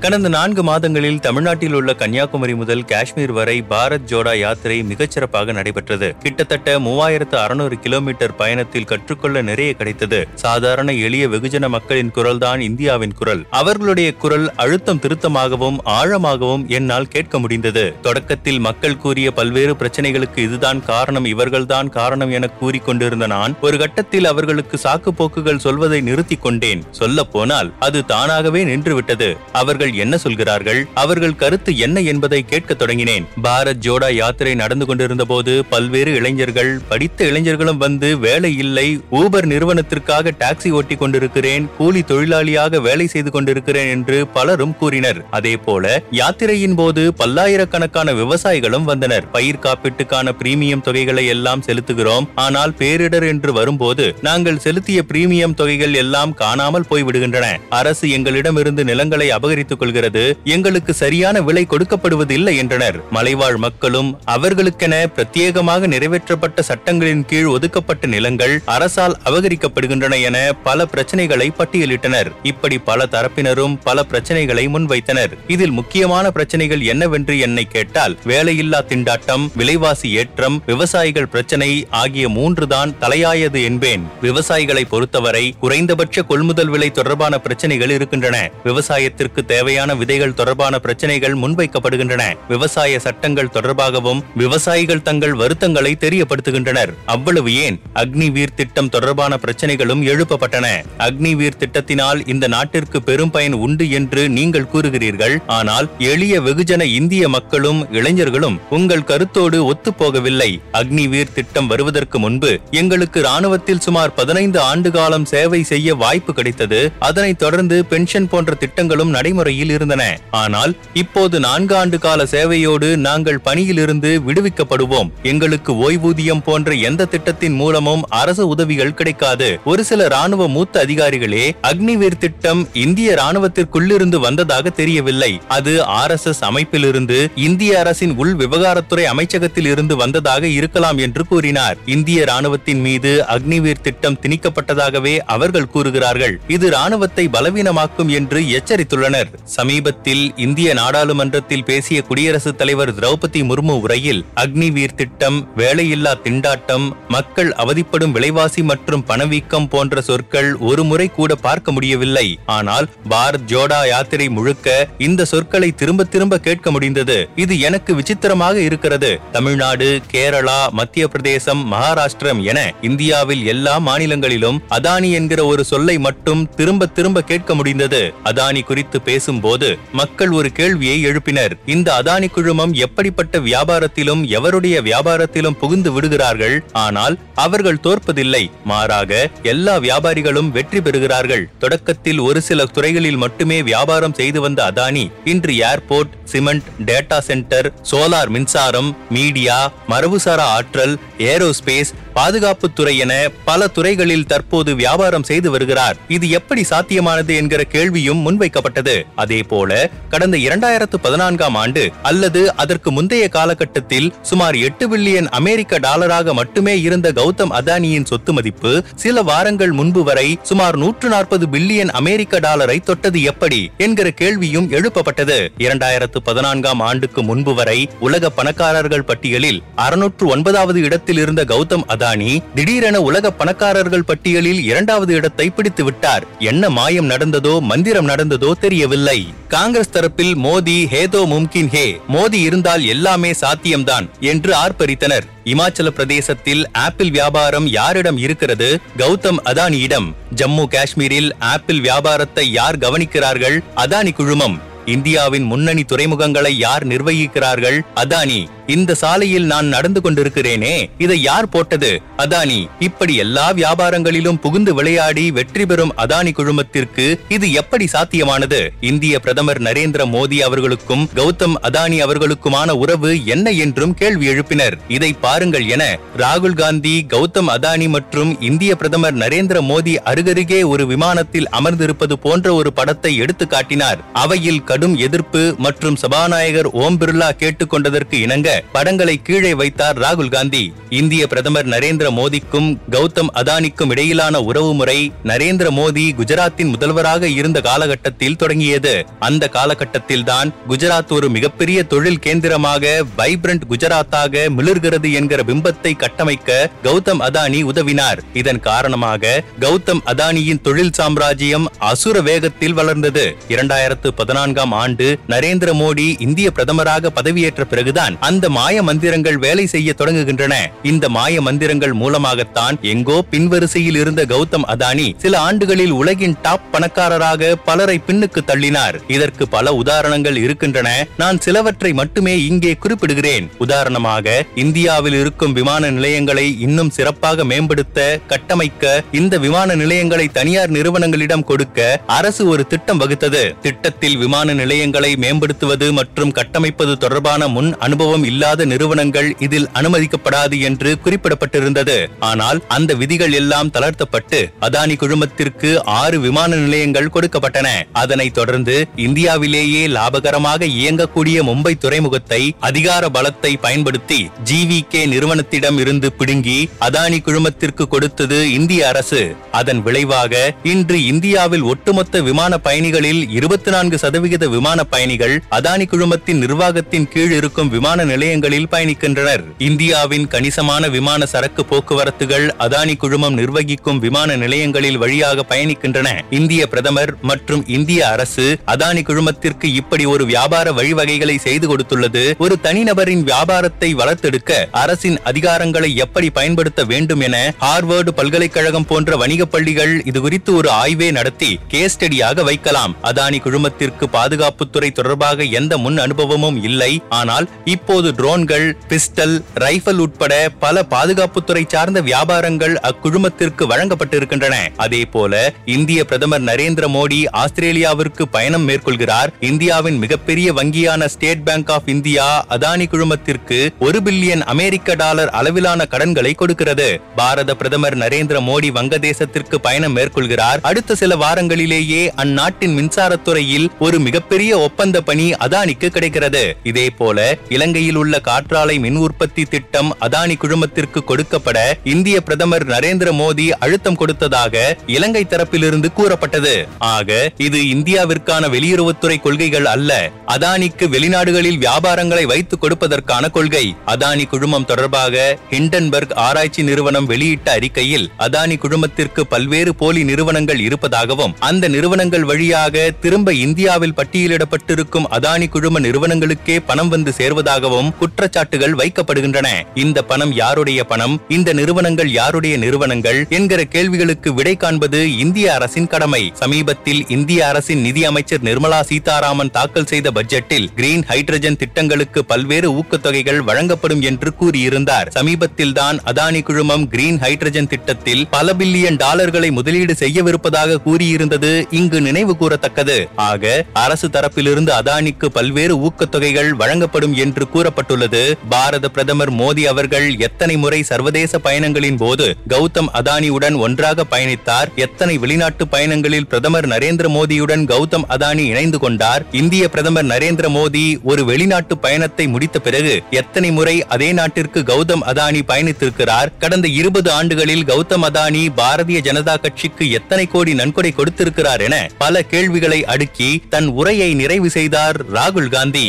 கடந்த நான்கு மாதங்களில் தமிழ்நாட்டில் உள்ள கன்னியாகுமரி முதல் காஷ்மீர் வரை பாரத் ஜோடா யாத்திரை மிகச்சிறப்பாக நடைபெற்றது. கிட்டத்தட்ட மூவாயிரத்து அறுநூறு கிலோமீட்டர் பயணத்தில் கற்றுக்கொள்ள நிறைய கிடைத்தது. சாதாரண எளிய வெகுஜன மக்களின் குரல்தான் இந்தியாவின் குரல். அவர்களுடைய குரல் அழுத்தம் திருத்தமாகவும் ஆழமாகவும் என்னால் கேட்க முடிந்தது. தொடக்கத்தில் மக்கள் கூறிய பல்வேறு பிரச்சனைகளுக்கு இதுதான் காரணம் இவர்கள்தான் காரணம் என கூறிக்கொண்டிருந்த நான் ஒரு கட்டத்தில் அவர்களுக்கு சாக்கு போக்குகள் சொல்வதை நிறுத்திக் கொண்டேன். சொல்ல போனால் அது தானாகவே நின்றுவிட்டது. அவர்கள் என்ன சொல்கிறார்கள்? அவர்கள் கருத்து என்ன என்பதை கேட்க தொடங்கினேன். பாரத் ஜோடா யாத்திரை நடந்து கொண்டிருந்த போது பல்வேறு இளைஞர்கள் படித்த இளைஞர்களும் வந்து வேலை இல்லை ஊபர் நிறுவனத்திற்காக டாக்ஸி ஓட்டி கொண்டிருக்கிறேன் கூலி தொழிலாளியாக வேலை செய்து கொண்டிருக்கிறேன் என்று பலரும் கூறினர். அதே போல யாத்திரையின் போது பல்லாயிரக்கணக்கான விவசாயிகளும் வந்தனர். பயிர் காப்பீட்டுக்கான பிரீமியம் தொகைகளை எல்லாம் செலுத்துகிறோம். ஆனால் பேரிடர் என்று வரும்போது நாங்கள் செலுத்திய பிரீமியம் தொகைகள் எல்லாம் காணாமல் போய்விடுகின்றன. அரசு எங்களிடமிருந்து நிலங்களை அபகரித்துக் கொள்கிறது எங்களுக்கு சரியான விலை கொடுக்கப்படுவது இல்லை என்றனர். மலைவாழ் மக்களும் அவர்களுக்கென பிரத்யேகமாக நிறைவேற்றப்பட்ட சட்டங்களின் கீழ் ஒதுக்கப்பட்ட நிலங்கள் அரசால் அபகரிக்கப்படுகின்றன என பல பிரச்சனைகளை பட்டியலிட்டனர். இப்படி பல தரப்பினரும் பல பிரச்சனைகளை முன்வைத்தனர். இதில் முக்கியமான பிரச்சனைகள் என்னவென்று என்னை கேட்டால் வேலையில்லா திண்டாட்டம் விலைவாசி ஏற்றம் விவசாயிகள் பிரச்சனை ஆகிய மூன்றுதான் தலையாயது என்பேன். விவசாயிகளை பொறுத்தவரை குறைந்தபட்ச கொள்முதல் விலை தொடர்பான பிரச்சனைகள் இருக்கின்றன. விவசாயத்திற்கு தேவை தேவையான விதைகள் தொடர்பான பிரச்சனைகள் முன்வைக்கப்படுகின்றன. விவசாய சட்டங்கள் தொடர்பாகவும் விவசாயிகள் தங்கள் வருத்தங்களை தெரியப்படுத்துகின்றனர். அவ்வளவு ஏன்? அக்னிவீர் திட்டம் தொடர்பான பிரச்சனைகளும் எழுப்பப்பட்டன. அக்னிவீர் திட்டத்தினால் இந்த நாட்டிற்கு பெரும் பயன் உண்டு என்று நீங்கள் கூறுகிறீர்கள். ஆனால் எளிய வெகுஜன இந்திய மக்களும் இளைஞர்களும் உங்கள் கருத்தோடு ஒத்துப்போகவில்லை. அக்னிவீர் திட்டம் வருவதற்கு முன்பு எங்களுக்கு ராணுவத்தில் சுமார் பதினைந்து ஆண்டு காலம் சேவை செய்ய வாய்ப்பு கிடைத்தது. அதனைத் தொடர்ந்து பென்ஷன் போன்ற திட்டங்களும் நடைமுறையில் இருந்தன. ஆனால் இப்போது நான்கு ஆண்டு கால சேவையோடு நாங்கள் பணியிலிருந்து விடுவிக்கப்படுவோம். எங்களுக்கு ஓய்வூதியம் போன்ற எந்த திட்டத்தின் மூலமும் அரசு உதவிகள் கிடைக்காது. ஒரு சில ராணுவ மூத்த அதிகாரிகளே அக்னிவீர் திட்டம் இந்திய ராணுவத்திற்குள்ளிருந்து வந்ததாக தெரியவில்லை. அது ஆர் எஸ் எஸ் அமைப்பிலிருந்து இந்திய அரசின் உள் விவகாரத்துறை அமைச்சகத்தில் இருந்து வந்ததாக இருக்கலாம் என்று கூறினார். இந்திய ராணுவத்தின் மீது அக்னிவீர் திட்டம் திணிக்கப்பட்டதாகவே அவர்கள் கூறுகிறார்கள். இது ராணுவத்தை பலவீனமாக்கும் என்று எச்சரித்துள்ளனர். சமீபத்தில் இந்திய நாடாளுமன்றத்தில் பேசிய குடியரசுத் தலைவர் திரௌபதி முர்மு உரையில் அக்னிவீர் திட்டம் வேலையில்லா திண்டாட்டம் மக்கள் அவதிப்படும் விலைவாசி மற்றும் பணவீக்கம் போன்ற சொற்கள் ஒரு முறை கூட பார்க்க முடியவில்லை. ஆனால் பாரத் ஜோடா யாத்திரை முழுக்க இந்த சொற்களை திரும்ப திரும்ப கேட்க முடிந்தது. இது எனக்கு விசித்திரமாக இருக்கிறது. தமிழ்நாடு கேரளா மத்திய பிரதேசம் மகாராஷ்டிரம் என இந்தியாவில் எல்லா மாநிலங்களிலும் அதானி என்கிற ஒரு சொல்லை மட்டும் திரும்ப திரும்ப கேட்க முடிந்தது. அதானி குறித்து பேசும் பேசும்போது மக்கள் ஒரு கேள்வியை எழுப்பினர். இந்த அதானி குழுமம் எப்படிப்பட்ட வியாபாரத்திலும் எவருடைய வியாபாரத்திலும் புகுந்து விடுகிறார்கள்? ஆனால் அவர்கள் தோற்பதில்லை. மாறாக எல்லா வியாபாரிகளும் வெற்றி பெறுகிறார்கள். தொடக்கத்தில் ஒரு சில துறைகளில் மட்டுமே வியாபாரம் செய்து வந்த அதானி இன்று airport cement data centre solar மின்சாரம் மீடியா மரபுசாரா ஆற்றல் ஏரோஸ்பேஸ் பாதுகாப்புத்துறை என பல துறைகளில் தற்போது வியாபாரம் செய்து வருகிறார். இது எப்படி சாத்தியமானது என்கிற கேள்வியும் முன்வைக்கப்பட்டது. அதே போல கடந்த இரண்டாயிரத்து பதினான்காம் ஆண்டு அல்லது அதற்கு முந்தைய காலகட்டத்தில் சுமார் எட்டு பில்லியன் அமெரிக்க டாலராக மட்டுமே இருந்த கௌதம் அதானியின் சொத்து மதிப்பு சில வாரங்கள் முன்பு வரை சுமார் நூற்று நாற்பது பில்லியன் அமெரிக்க டாலரை தொட்டது எப்படி என்கிற கேள்வியும் எழுப்பப்பட்டது. இரண்டாயிரத்து பதினான்காம் ஆண்டுக்கு முன்பு வரை உலக பணக்காரர்கள் பட்டியலில் அறுநூற்று ஒன்பதாவது இடத்தில் இருந்த கௌதம் அதானி திடீரென உலக பணக்காரர்கள் பட்டியலில் இரண்டாவது இடத்தை பிடித்து விட்டார். என்ன மாயம் நடந்ததோ மந்திரம் நடந்ததோ தெரியவில்லை. காங்கிரஸ் தரப்பில் மோடி ஹேதோ மும்கின் ஹே மோடி இருந்தால் எல்லாமே சாத்தியம்தான் என்று ஆர்ப்பரித்தனர். இமாச்சல பிரதேசத்தில் ஆப்பிள் வியாபாரம் யாரிடம் இருக்கிறது? கௌதம் அதானியிடம். ஜம்மு காஷ்மீரில் ஆப்பிள் வியாபாரத்தை யார் கவனிக்கிறார்கள்? அதானி குழுமம். இந்தியாவின் முன்னணி துறைமுகங்களை யார் நிர்வகிக்கிறார்கள்? அதானி இந்த சாலையில் நான் நடந்து கொண்டிருக்கிறேனே இதை யார் போட்டது? அதானி இப்படி எல்லா வியாபாரங்களிலும் புகுந்து விளையாடி வெற்றி பெறும் அதானி குழுமத்திற்கு இது எப்படி சாத்தியமானது? இந்திய பிரதமர் நரேந்திர மோடி அவர்களுக்கும் கௌதம் அதானி அவர்களுக்குமான உறவு என்ன என்றும் கேள்வி எழுப்பினர். இதை பாருங்கள் என ராகுல் காந்தி கௌதம் அதானி மற்றும் இந்திய பிரதமர் நரேந்திர மோடி அருகருகே ஒரு விமானத்தில் அமர்ந்திருப்பது போன்ற ஒரு படத்தை எடுத்து காட்டினார் அவையில் கடும் எதிர்ப்பு மற்றும் சபாநாயகர் ஓம் பிர்லா கேட்டுக்கொண்டதற்கு இணங்க படங்களை கீழே வைத்தார் ராகுல் காந்தி. இந்திய பிரதமர் நரேந்திர மோடிக்கும் கௌதம் அதானிக்கும் இடையிலான உறவுமுறை நரேந்திர மோடி குஜராத்தின் முதல்வராக இருந்த காலகட்டத்தில் தொடங்கியது. அந்த காலகட்டத்தில்தான் குஜராத் ஒரு மிகப்பெரிய தொழில் கேந்திரமாக வைப்ரண்ட் குஜராத்தாக மிளிர்கிறது என்கிற பிம்பத்தை கட்டமைக்க கௌதம் அதானி உதவினார். இதன் காரணமாக கௌதம் அதானியின் தொழில் சாம்ராஜ்யம் அசுர வேகத்தில் வளர்ந்தது. இரண்டாயிரத்து நான்காம் ஆண்டு நரேந்திர மோடி இந்திய பிரதமராக பதவியேற்ற பிறகுதான் அந்த மாய மந்திரங்கள் வேலை செய்ய தொடங்குகின்றன. இந்த மாய மந்திரங்கள் மூலமாகத்தான் எங்கோ பின்வரிசையில் இருந்த கௌதம் அதானி சில ஆண்டுகளில் உலகின் டாப் பணக்காரராக பலரை பின்னுக்கு தள்ளினார். இதற்கு பல உதாரணங்கள் இருக்கின்றன. நான் சிலவற்றை மட்டுமே இங்கே குறிப்பிடுகிறேன். உதாரணமாக இந்தியாவில் இருக்கும் விமான நிலையங்களை இன்னும் சிறப்பாக மேம்படுத்த கட்டமைக்க இந்த விமான நிலையங்களை தனியார் நிறுவனங்களிடம் கொடுக்க அரசு ஒரு திட்டம் வகுத்தது. திட்டத்தில் விமான நிலையங்களை மேம்படுத்துவது மற்றும் கட்டமைப்பது தொடர்பான முன் அனுபவம் இல்லாத நிறுவனங்கள் இதில் அனுமதிக்கப்படாது என்று குறிப்பிடப்பட்டிருந்தது. ஆனால் அந்த விதிகள் எல்லாம் தளர்த்தப்பட்டு அதானி குழுமத்திற்கு ஆறு விமான நிலையங்கள் கொடுக்கப்பட்டன. அதனைத் தொடர்ந்து இந்தியாவிலேயே லாபகரமாக இயங்கக்கூடிய மும்பை துறைமுகத்தை அதிகார பலத்தை பயன்படுத்தி ஜிவிகே நிறுவனத்திடம் இருந்து பிடுங்கி அதானி குழுமத்திற்கு கொடுத்தது இந்திய அரசு. அதன் விளைவாக இன்று இந்தியாவில் ஒட்டுமொத்த விமான பயணிகளில் இருபத்தி நான்கு சதவிகித சதவிகித விமான பயணிகள் அதானி குழுமத்தின் நிர்வாகத்தின் கீழ் இருக்கும் விமான நிலையங்களில் பயணிக்கின்றனர். இந்தியாவின் கணிசமான விமான சரக்கு போக்குவரத்துகள் அதானி குழுமம் நிர்வகிக்கும் விமான நிலையங்களில் வழியாக பயணிக்கின்றன. இந்திய பிரதமர் மற்றும் இந்திய அரசு அதானி குழுமத்திற்கு இப்படி ஒரு வியாபார வழிவகைகளை செய்து கொடுத்துள்ளது. ஒரு தனிநபரின் வியாபாரத்தை வளர்த்தெடுக்க அரசின் அதிகாரங்களை எப்படி பயன்படுத்த வேண்டும் என ஹார்வர்டு பல்கலைக்கழகம் போன்ற வணிகப் பள்ளிகள் இதுகுறித்து ஒரு ஆய்வே நடத்தி கேஸ் ஸ்டடியாக வைக்கலாம். அதானி குழுமத்திற்கு பாதுகாப்பு பாதுகாப்புத்துறை தொடர்பாக எந்த முன் அனுபவமும் இல்லை. ஆனால் இப்போது ட்ரோன்கள் பிஸ்டல் ரைஃபிள் உட்பட பல பாதுகாப்புத்துறை சார்ந்த வியாபாரங்கள் அக்குழுமத்திற்கு வழங்கப்பட்டிருக்கின்றன. அதே போல இந்திய பிரதமர் நரேந்திர மோடி ஆஸ்திரேலியாவிற்கு பயணம் மேற்கொள்கிறார். இந்தியாவின் மிகப்பெரிய வங்கியான State Bank of India Adani குழுமத்திற்கு ஒரு பில்லியன் அமெரிக்க டாலர் அளவிலான கடன்களை கொடுக்கிறது. பாரத பிரதமர் நரேந்திர மோடி வங்கதேசத்திற்கு பயணம் மேற்கொள்கிறார். அடுத்த சில வாரங்களிலேயே அந்நாட்டின் மின்சாரத்துறையில் ஒரு மிக மிகப்பெரிய ஒப்பந்த பணி அதானிக்கு கிடைக்கிறது. இதே போல இலங்கையில் உள்ள காற்றாலை மின் உற்பத்தி திட்டம் அதானி குழுமத்திற்கு கொடுக்கப்பட இந்திய பிரதமர் நரேந்திர மோடி அழுத்தம் கொடுத்ததாக இலங்கை தரப்பிலிருந்து கூறப்பட்டது. ஆக இது இந்தியாவிற்கான வெளியுறவுத்துறை கொள்கைகள் அல்ல. அதானிக்கு வெளிநாடுகளில் வியாபாரங்களை வைத்துக் கொடுப்பதற்கான கொள்கை. அதானி குழுமம் தொடர்பாக ஹிண்டன்பர்க் ஆராய்ச்சி நிறுவனம் வெளியிட்ட அறிக்கையில் அதானி குழுமத்திற்கு பல்வேறு போலி நிறுவனங்கள் இருப்பதாகவும் அந்த நிறுவனங்கள் வழியாக திரும்ப இந்தியாவில் பட்டியலிடப்பட்டிருக்கும் அதானி குழும நிறுவனங்களுக்கே பணம் வந்து சேர்வதாகவும் குற்றச்சாட்டுகள் வைக்கப்படுகின்றன. இந்த பணம் யாருடைய பணம்? இந்த நிறுவனங்கள் யாருடைய நிறுவனங்கள்? என்கிற கேள்விகளுக்கு விடை காண்பது இந்திய அரசின் கடமை. சமீபத்தில் இந்திய அரசின் நிதி அமைச்சர் நிர்மலா சீதாராமன் தாக்கல் செய்த பட்ஜெட்டில் கிரீன் ஹைட்ரஜன் திட்டங்களுக்கு பல்வேறு ஊக்கத்தொகைகள் வழங்கப்படும் என்று கூறியிருந்தார். சமீபத்தில் தான் அதானி குழுமம் கிரீன் ஹைட்ரஜன் திட்டத்தில் பல பில்லியன் டாலர்களை முதலீடு செய்யவிருப்பதாக கூறியிருந்தது. இங்கு நினைவு கூறத்தக்கது. ஆக அரசு தரப்பிலிருந்து அதானிக்கு பல்வேறு ஊக்கத்தொகைகள் வழங்கப்படும் என்று கூறப்பட்டுள்ளது. பாரத பிரதமர் மோடி அவர்கள் எத்தனை முறை சர்வதேச பயணங்களின் போது கௌதம் அதானியுடன் ஒன்றாக பயணித்தார். எத்தனை வெளிநாட்டு பயணங்களில் பிரதமர் நரேந்திர மோடியுடன் கௌதம் அதானி இணைந்து கொண்டார். இந்திய பிரதமர் நரேந்திர மோடி ஒரு வெளிநாட்டு பயணத்தை முடித்த பிறகு எத்தனை முறை அதே நாட்டிற்கு கௌதம் அதானி பயணித்திருக்கிறார்? கடந்த இருபது ஆண்டுகளில் கௌதம் அதானி பாரதிய ஜனதா கட்சிக்கு எத்தனை கோடி நன்கொடை கொடுத்திருக்கிறார் என பல கேள்விகளை அடுக்கி தன் உரையை நிறைவு செய்தார் ராகுல் காந்தி.